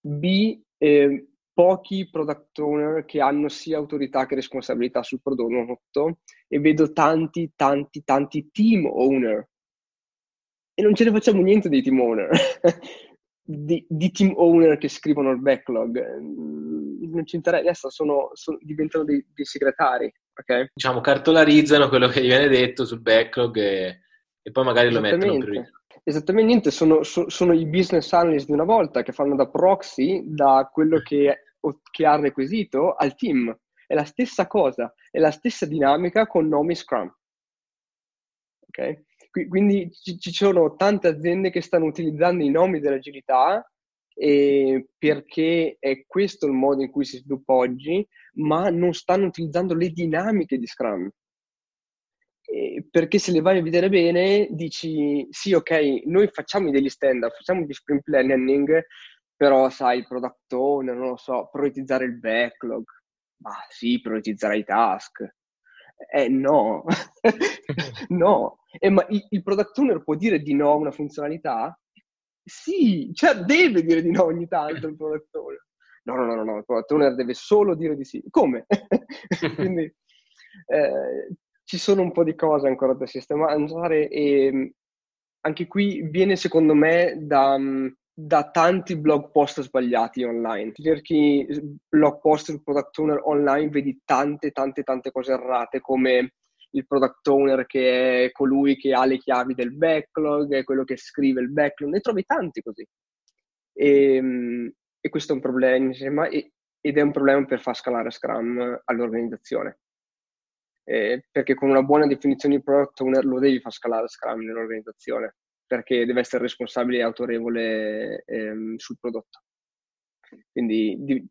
B, eh, pochi product owner che hanno sia autorità che responsabilità sul prodotto e vedo tanti, tanti, tanti team owner. E non ce ne facciamo niente dei team owner. di, di, team owner che scrivono il backlog. Mm, non ci interessa, adesso sono, sono, diventano dei, dei segretari. Okay? Diciamo, cartolarizzano quello che gli viene detto sul backlog e, e poi magari lo mettono per Esattamente, sono, so, sono, i business analyst di una volta che fanno da proxy da quello che, che ha requisito al team. È la stessa cosa, è la stessa dinamica con nomi Scrum. Ok? Quindi ci, sono tante aziende che stanno utilizzando i nomi dell'agilità perché è questo il modo in cui si sviluppa oggi, ma non stanno utilizzando le dinamiche di Scrum. Eh, perché se le vai a vedere bene, dici sì, ok, noi facciamo degli standard, facciamo di sprint planning, però sai, il product owner, non lo so, prioritizzare il backlog. Ma sì, prioritizzare i task. Eh no, no. Eh, ma il, il, product owner può dire di no a una funzionalità? Sì, cioè deve dire di no ogni tanto il product owner. No, no, no, no, il product owner deve solo dire di sì. Come? Quindi eh, ci sono un po' di cose ancora da sistemare e anche qui viene secondo me da da tanti blog post sbagliati online. Cerchi blog post del product owner online, vedi tante, tante, tante cose errate come il product owner che è colui che ha le chiavi del backlog, è quello che scrive il backlog, ne trovi tanti così. E, ehm, e questo è un problema, insomma, ed è un problema per far scalare Scrum all'organizzazione. Eh, perché con una buona definizione di product owner lo devi far scalare Scrum nell'organizzazione perché deve essere responsabile e autorevole ehm, sul prodotto. Quindi di,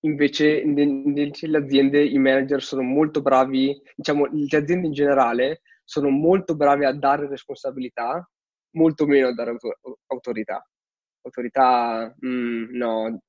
invece nelle aziende i manager sono molto bravi, diciamo le aziende in generale sono molto bravi a dare responsabilità, molto meno a dare autor- autorità. Autorità, mm, no,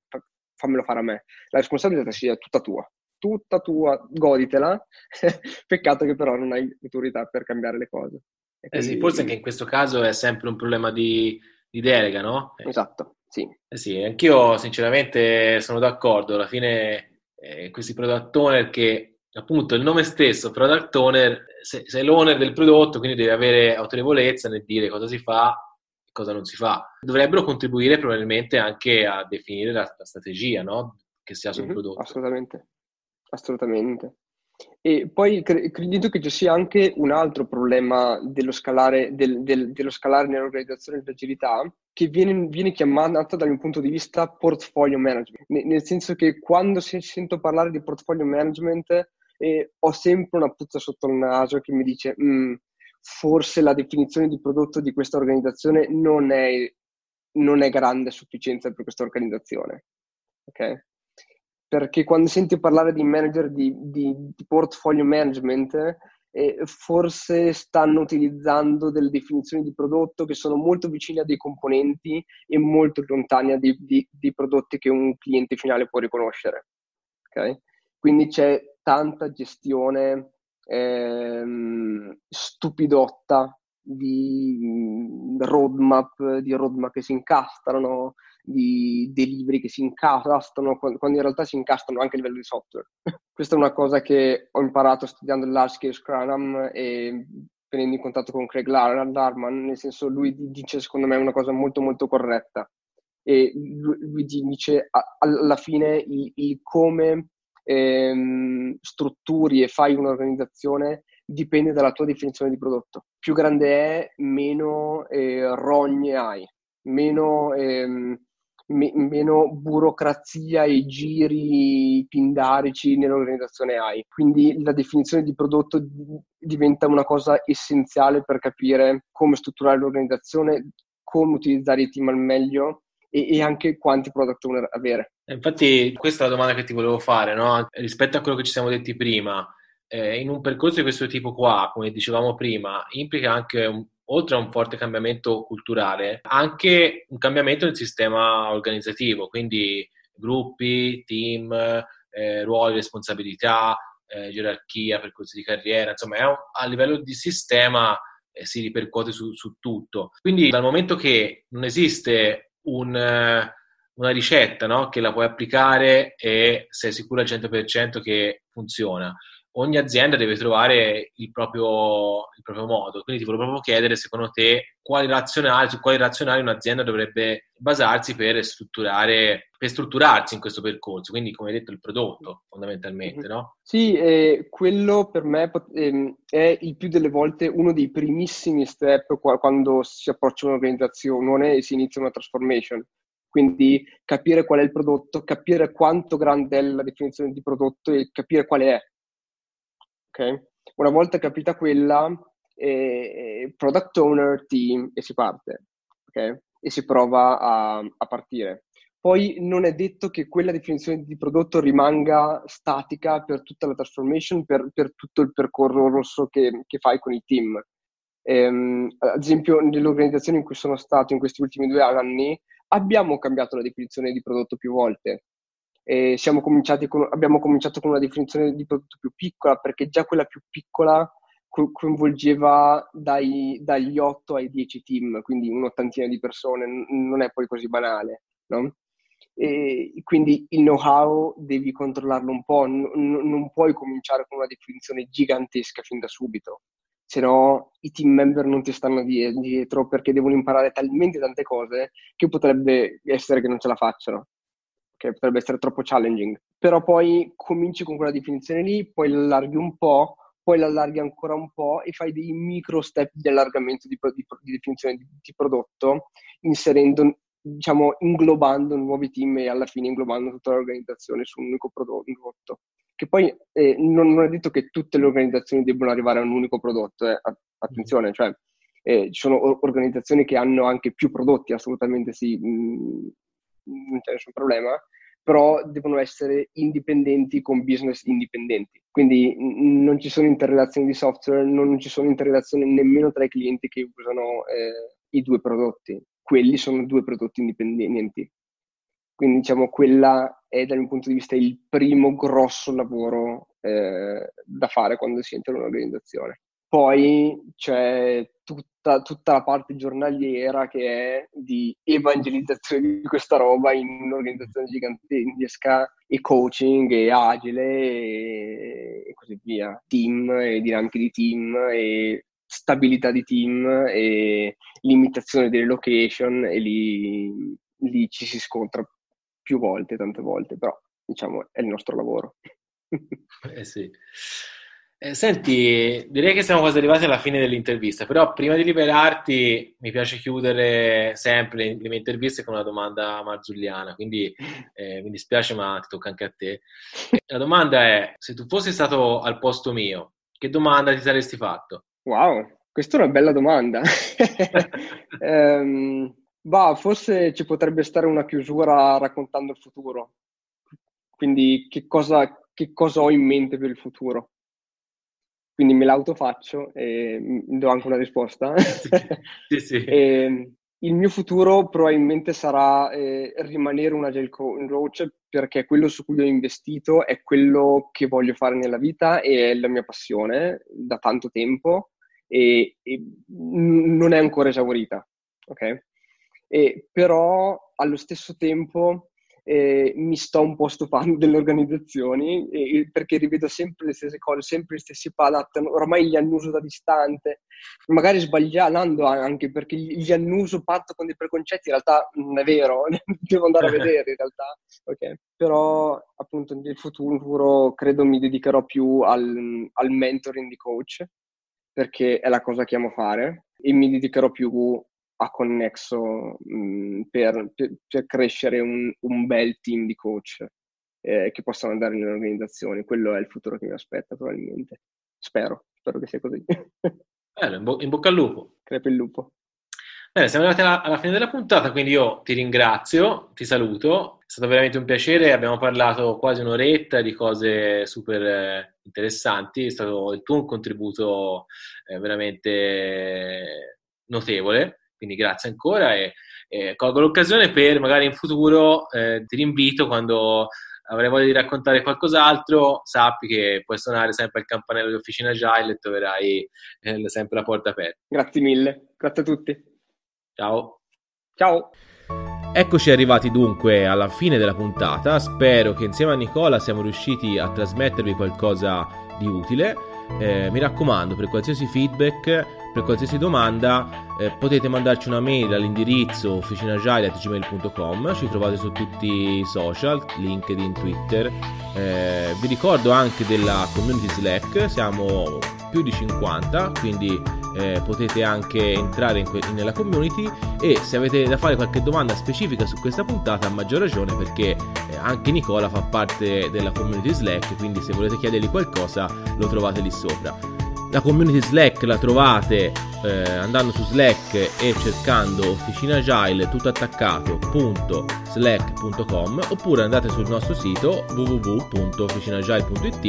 fammelo fare a me. La responsabilità sia tutta tua, tutta tua, goditela. Peccato che però non hai autorità per cambiare le cose. Eh sì, forse anche in questo caso è sempre un problema di, di delega, no? Esatto, sì. Eh sì, anch'io sinceramente sono d'accordo, alla fine eh, questi product owner che appunto il nome stesso, product owner, sei, sei l'owner del prodotto, quindi devi avere autorevolezza nel dire cosa si fa e cosa non si fa. Dovrebbero contribuire probabilmente anche a definire la, la strategia, no? Che si ha sul mm-hmm, prodotto. Assolutamente, assolutamente. E poi cre- credo che ci sia anche un altro problema dello scalare, del, del, dello scalare nell'organizzazione dell'agilità che viene, viene chiamata dal mio punto di vista portfolio management, N- nel senso che quando si, sento parlare di portfolio management eh, ho sempre una puzza sotto il naso che mi dice mm, forse la definizione di prodotto di questa organizzazione non è, non è grande a sufficienza per questa organizzazione. Okay? Perché quando senti parlare di manager di, di, di portfolio management, eh, forse stanno utilizzando delle definizioni di prodotto che sono molto vicine a dei componenti e molto lontane dai, dei, prodotti che un cliente finale può riconoscere. Okay? Quindi c'è tanta gestione ehm, stupidotta di roadmap, di roadmap che si incastrano, di delivery che si incastrano, quando in realtà si incastrano anche a livello di software. Questa è una cosa che ho imparato studiando il Large Scale Scrum e venendo in contatto con Craig Larman, nel senso lui dice secondo me una cosa molto molto corretta. e lui, dice alla fine il, il come ehm, strutturi e fai un'organizzazione dipende dalla tua definizione di prodotto. Più grande è, meno eh, rogne hai, meno, ehm, me- meno burocrazia e giri pindarici nell'organizzazione hai. Quindi la definizione di prodotto diventa una cosa essenziale per capire come strutturare l'organizzazione, come utilizzare i team al meglio e, anche quanti product owner avere. Infatti questa è la domanda che ti volevo fare, no? rispetto a quello che ci siamo detti prima. Eh, in un percorso di questo tipo qua, come dicevamo prima, implica anche, un, oltre a un forte cambiamento culturale, anche un cambiamento nel sistema organizzativo, quindi gruppi, team, eh, ruoli, responsabilità, eh, gerarchia, percorsi di carriera, insomma, un, a livello di sistema eh, si ripercuote su, su tutto. Quindi dal momento che non esiste un, eh, una ricetta no? che la puoi applicare e sei sicuro al 100% che funziona. Ogni azienda deve trovare il proprio, il proprio modo, quindi ti volevo proprio chiedere secondo te quali razionali, su quali razionali un'azienda dovrebbe basarsi per strutturare, per strutturarsi in questo percorso, quindi come hai detto il prodotto fondamentalmente, no? Sì, eh, quello per me eh, è il più delle volte uno dei primissimi step quando si approccia un'organizzazione e si inizia una transformation quindi capire qual è il prodotto, capire quanto grande è la definizione di prodotto e capire quale è. Okay? Una volta capita quella, eh, product owner, team e si parte. Okay? E si prova a, a partire. Poi non è detto che quella definizione di prodotto rimanga statica per tutta la transformation, per, per tutto il percorso che, che fai con i team. Ehm, ad esempio, nell'organizzazione in cui sono stato in questi ultimi due anni, abbiamo cambiato la definizione di prodotto più volte. Con, abbiamo cominciato con una definizione di prodotto più piccola perché già quella più piccola co- coinvolgeva dai, dagli 8 ai 10 team, quindi un'ottantina di persone, non è poi così banale. No? E quindi il know-how devi controllarlo un po', n- non puoi cominciare con una definizione gigantesca fin da subito se no i team member non ti stanno dietro perché devono imparare talmente tante cose che potrebbe essere che non ce la facciano, che potrebbe essere troppo challenging. Però poi cominci con quella definizione lì, poi l'allarghi un po', poi l'allarghi ancora un po' e fai dei micro step di allargamento di, di, di definizione di, di prodotto, inserendo diciamo, inglobando nuovi team e alla fine inglobando tutta l'organizzazione su un unico prodotto. Che poi eh, non, non, è detto che tutte le organizzazioni debbano arrivare a un unico prodotto, eh. attenzione, cioè eh, ci sono organizzazioni che hanno anche più prodotti, assolutamente sì, mh, mm, non c'è nessun problema, però devono essere indipendenti con business indipendenti. Quindi non ci sono interrelazioni di software, non ci sono interrelazioni nemmeno tra i clienti che usano eh, i due prodotti quelli sono due prodotti indipendenti. Quindi diciamo quella è dal mio punto di vista il primo grosso lavoro eh, da fare quando si entra in un'organizzazione. Poi c'è tutta, tutta, la parte giornaliera che è di evangelizzazione di questa roba in un'organizzazione gigantesca e coaching e agile e, e così via. Team e dinamiche di team e stabilità di team e limitazione delle location e lì, lì ci si scontra più volte, tante volte, però diciamo è il nostro lavoro. eh sì. Eh, senti, direi che siamo quasi arrivati alla fine dell'intervista, però prima di liberarti mi piace chiudere sempre le mie interviste con una domanda marzulliana, quindi eh, mi dispiace ma ti tocca anche a te. La domanda è, se tu fossi stato al posto mio, che domanda ti saresti fatto? Wow, questa è una bella domanda. um, bah, forse ci potrebbe stare una chiusura raccontando il futuro. Quindi che cosa, che cosa ho in mente per il futuro? Quindi me l'autofaccio e do anche una risposta. sì, sì. E, ehm, il mio futuro probabilmente sarà eh, rimanere un agile coach perché quello su cui ho investito è quello che voglio fare nella vita e è la mia passione da tanto tempo e, e non è ancora esaurita, ok? E, però allo stesso tempo eh, mi sto un po' stufando delle organizzazioni eh, perché rivedo sempre le stesse cose, sempre gli stessi padat, ormai li annuso da distante, magari sbagliando anche perché gli annuso patto con dei preconcetti, in realtà non è vero, devo andare a vedere in realtà, okay? però appunto nel futuro credo mi dedicherò più al, al mentoring di coach perché è la cosa che amo fare e mi dedicherò più a Connexo mh, mm, per, per, per, crescere un, un, bel team di coach eh, che possano andare nelle organizzazioni. Quello è il futuro che mi aspetta probabilmente. Spero, spero che sia così. Bello, in, bo- in bocca al lupo. Crepe il lupo. Bene, siamo arrivati alla, alla, fine della puntata, quindi io ti ringrazio, ti saluto. È stato veramente un piacere, abbiamo parlato quasi un'oretta di cose super eh, interessanti, è stato il tuo un contributo eh, veramente notevole quindi grazie ancora e, e colgo l'occasione per magari in futuro eh, ti rinvito quando avrai voglia di raccontare qualcos'altro, sappi che puoi suonare sempre il campanello di Officina Agile e troverai eh, sempre la porta aperta. Grazie mille, grazie a tutti. Ciao. Ciao. Eccoci arrivati dunque alla fine della puntata, spero che insieme a Nicola siamo riusciti a trasmettervi qualcosa di utile. Eh, mi raccomando, per qualsiasi feedback per qualsiasi domanda eh, potete mandarci una mail all'indirizzo officinagile.gmail.com ci trovate su tutti i social, LinkedIn, Twitter. Eh, vi ricordo anche della community Slack, siamo più di 50, quindi eh, potete anche entrare in que- nella community e se avete da fare qualche domanda specifica su questa puntata a maggior ragione perché eh, anche Nicola fa parte della community Slack, quindi se volete chiedergli qualcosa lo trovate lì sopra. La community Slack la trovate eh, andando su Slack e cercando Officina Agile tutto attaccato.slack.com oppure andate sul nostro sito www.officinagile.it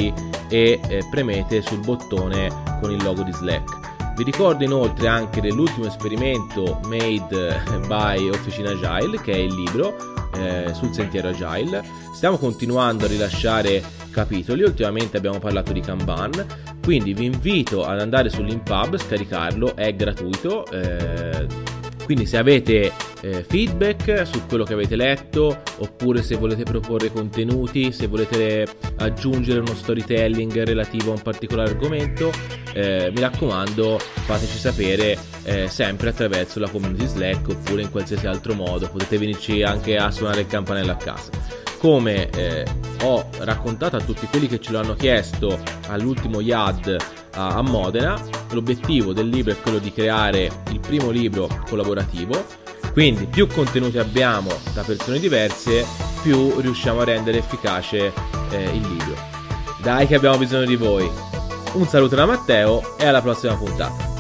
e eh, premete sul bottone con il logo di Slack. Vi ricordo inoltre anche dell'ultimo esperimento made by Officina Agile, che è il libro eh, sul sentiero Agile. Stiamo continuando a rilasciare capitoli, ultimamente abbiamo parlato di Kanban, quindi vi invito ad andare sull'Impub, scaricarlo, è gratuito. Eh, quindi se avete eh, feedback su quello che avete letto, oppure se volete proporre contenuti, se volete aggiungere uno storytelling relativo a un particolare argomento, eh, mi raccomando fateci sapere eh, sempre attraverso la community Slack oppure in qualsiasi altro modo. Potete venirci anche a suonare il campanello a casa come eh, ho raccontato a tutti quelli che ce l'hanno chiesto all'ultimo YAD a, Modena, l'obiettivo del libro è quello di creare il primo libro collaborativo, quindi più contenuti abbiamo da persone diverse, più riusciamo a rendere efficace eh, il libro. Dai che abbiamo bisogno di voi. Un saluto da Matteo e alla prossima puntata.